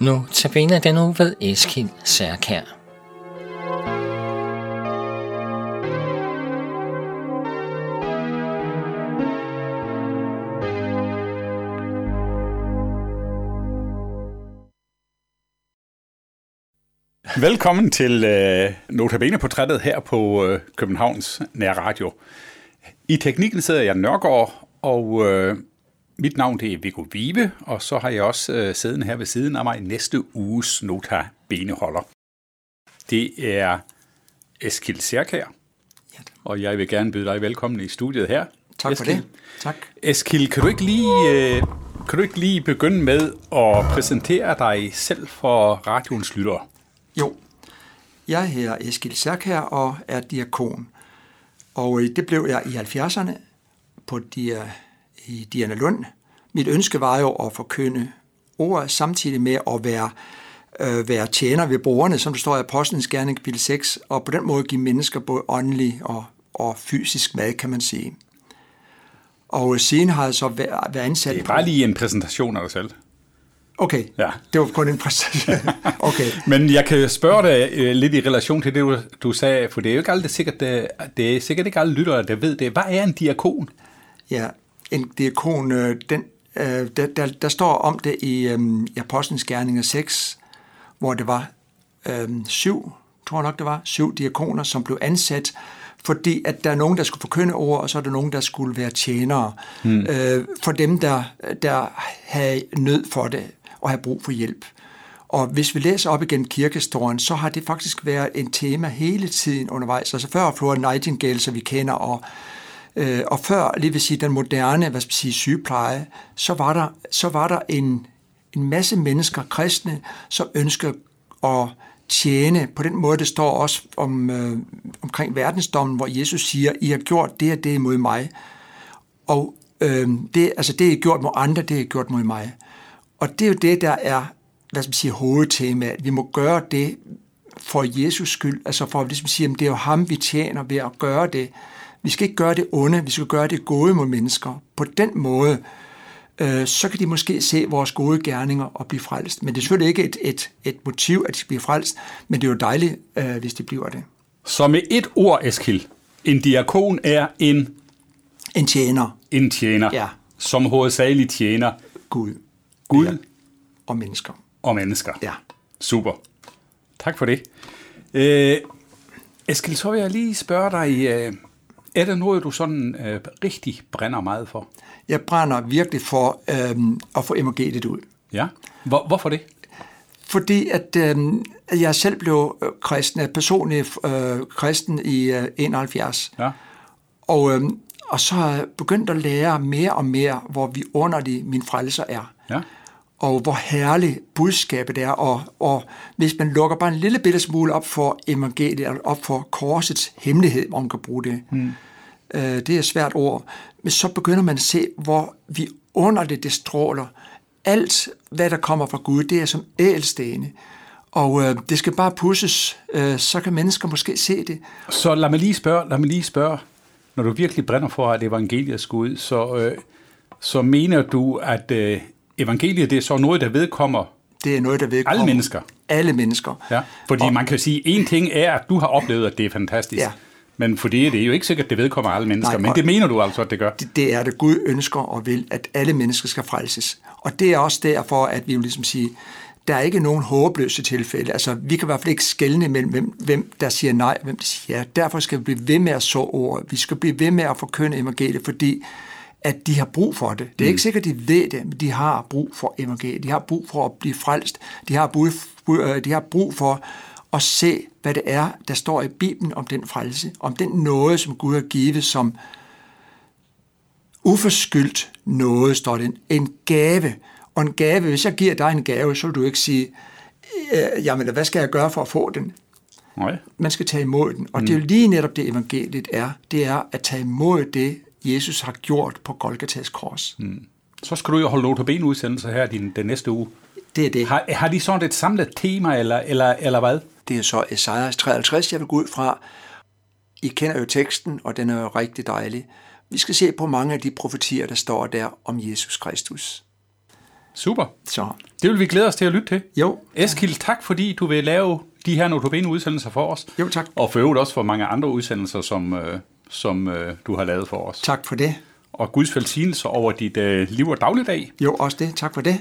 Nu tabiner den nu ved Eskild Særkær. Velkommen til øh, Notabene-portrættet her på øh, Københavns Nær Radio. I teknikken sidder jeg Nørgaard, og øh, mit navn det er Viggo Vive, og så har jeg også øh, siddende her ved siden af mig næste uges Notabene-holder. Det er Eskild Særkær, og jeg vil gerne byde dig velkommen i studiet her. Tak Eskild. for det. Tak. Eskild, kan du ikke lige... Øh, kan du ikke lige begynde med at præsentere dig selv for radioens lyttere? Jo, jeg hedder Eskild Særkær og er diakon. Og øh, det blev jeg i 70'erne på dia, i Diana Lund. Mit ønske var jo at forkynde ordet samtidig med at være, øh, være tjener ved brugerne, som der står i Apostlenes Gerning kapitel 6, og på den måde give mennesker både åndelig og, og fysisk mad, kan man sige. Og øh, siden har jeg så været, ansat... Det er bare lige en præsentation af dig selv. Okay, Ja. det var kun en præstation. okay. Men jeg kan spørge dig øh, lidt i relation til det, du, du sagde, for det er jo ikke aldrig sikkert, det, det er sikkert ikke alle lyttere, der ved det. Hvad er en diakon? Ja, en diakon, øh, den, øh, der, der, der står om det i, øh, i Apostlenes Gerninger 6, hvor det var øh, syv, tror jeg nok det var, syv diakoner, som blev ansat, fordi at der er nogen, der skulle forkynde ord, og så er der nogen, der skulle være tjenere hmm. øh, for dem, der, der havde nød for det og havde brug for hjælp. Og hvis vi læser op igen kirkehistorien, så har det faktisk været en tema hele tiden undervejs. Altså før Flora Nightingale, som vi kender, og Øh, og før, lige vil sige, den moderne hvad skal man sige, sygepleje, så var der, så var der en, en masse mennesker, kristne, som ønskede at tjene på den måde, det står også om, øh, omkring verdensdommen, hvor Jesus siger, I har gjort det og det mod mig. Og øh, det, altså det, I har gjort mod andre, det I har gjort mod mig. Og det er jo det, der er hvad skal man sige, hovedtemaet. Vi må gøre det for Jesus skyld, altså for ligesom at ligesom sige, at det er jo ham, vi tjener ved at gøre det. Vi skal ikke gøre det onde, vi skal gøre det gode mod mennesker. På den måde, øh, så kan de måske se vores gode gerninger og blive frelst. Men det er selvfølgelig ikke et, et, et motiv, at de bliver frelst, men det er jo dejligt, øh, hvis de bliver det. Så med et ord, Eskild, en diakon er en, En tjener, en tjener, Ja. som hovedsageligt tjener Gud Gud Ja. og mennesker. og mennesker. Ja. Super. Tak for det. Øh, Eskild, så vil jeg lige spørge dig, øh, er der noget, du sådan øh, rigtig brænder meget for? Jeg brænder virkelig for øh, at få evangeliet ud. Ja. Hvor, hvorfor det? Fordi at øh, jeg selv blev øh, kristen, personlig øh, kristen i øh, 71. Ja. Og, øh, og så har jeg begyndt at lære mere og mere, hvor vi underlig min frelser er. Ja. Og hvor herligt budskabet er. Og, og hvis man lukker bare en lille bitte smule op for evangeliet, eller op for korsets hemmelighed, hvor man kan bruge det. Mm. Øh, det er et svært ord. Men så begynder man at se, hvor vi underligt det stråler. Alt, hvad der kommer fra Gud, det er som ædelstene. Og øh, det skal bare pusses, øh, så kan mennesker måske se det. Så lad mig lige spørge, lad mig lige spørge, når du virkelig brænder for, at evangeliet skal ud, så, øh, så mener du, at øh, evangeliet det er så noget, der vedkommer Det er noget, der vedkommer. alle mennesker? Alle mennesker. Ja. Fordi og, man kan sige, en ting er, at du har oplevet, at det er fantastisk. Ja. Men fordi det er jo ikke sikkert, at det vedkommer alle mennesker. Nej, men det mener du altså, at det gør. Det, det er det, Gud ønsker og vil, at alle mennesker skal frelses. Og det er også derfor, at vi jo ligesom siger, der er ikke nogen håbløse tilfælde. Altså, vi kan i hvert fald ikke skelne mellem, hvem, hvem der siger nej, og hvem der siger ja. Derfor skal vi blive ved med at så ordet. Vi skal blive ved med at forkynde evangeliet, fordi at de har brug for det. Det er ikke sikkert, at de ved det, men de har brug for evangeliet. De har brug for at blive frelst. De har brug, øh, de har brug for at se, hvad det er, der står i Bibelen om den frelse, om den nåde, som Gud har givet som uforskyldt noget, står det. En gave. Og en gave, hvis jeg giver dig en gave, så vil du ikke sige, øh, jamen, hvad skal jeg gøre for at få den? Nej. Man skal tage imod den. Og mm. det er jo lige netop det, evangeliet er. Det er at tage imod det, Jesus har gjort på Golgatas kors. Mm. Så skal du jo holde notabene-udsendelser her din, den næste uge. Det er det. Har, har de sådan et samlet tema, eller, eller, eller hvad? Det er så Esajas 53, jeg vil gå ud fra. I kender jo teksten, og den er jo rigtig dejlig. Vi skal se på mange af de profetier, der står der om Jesus Kristus. Super. Så Det vil vi glæde os til at lytte til. Jo. Eskild, tak fordi du vil lave de her notabene udsendelser for os. Jo, tak. Og for øvrigt også for mange andre udsendelser, som, øh, som øh, du har lavet for os. tak for det. Og Guds velsignelse over dit øh, liv og dagligdag. Jo, også det. Tak for det.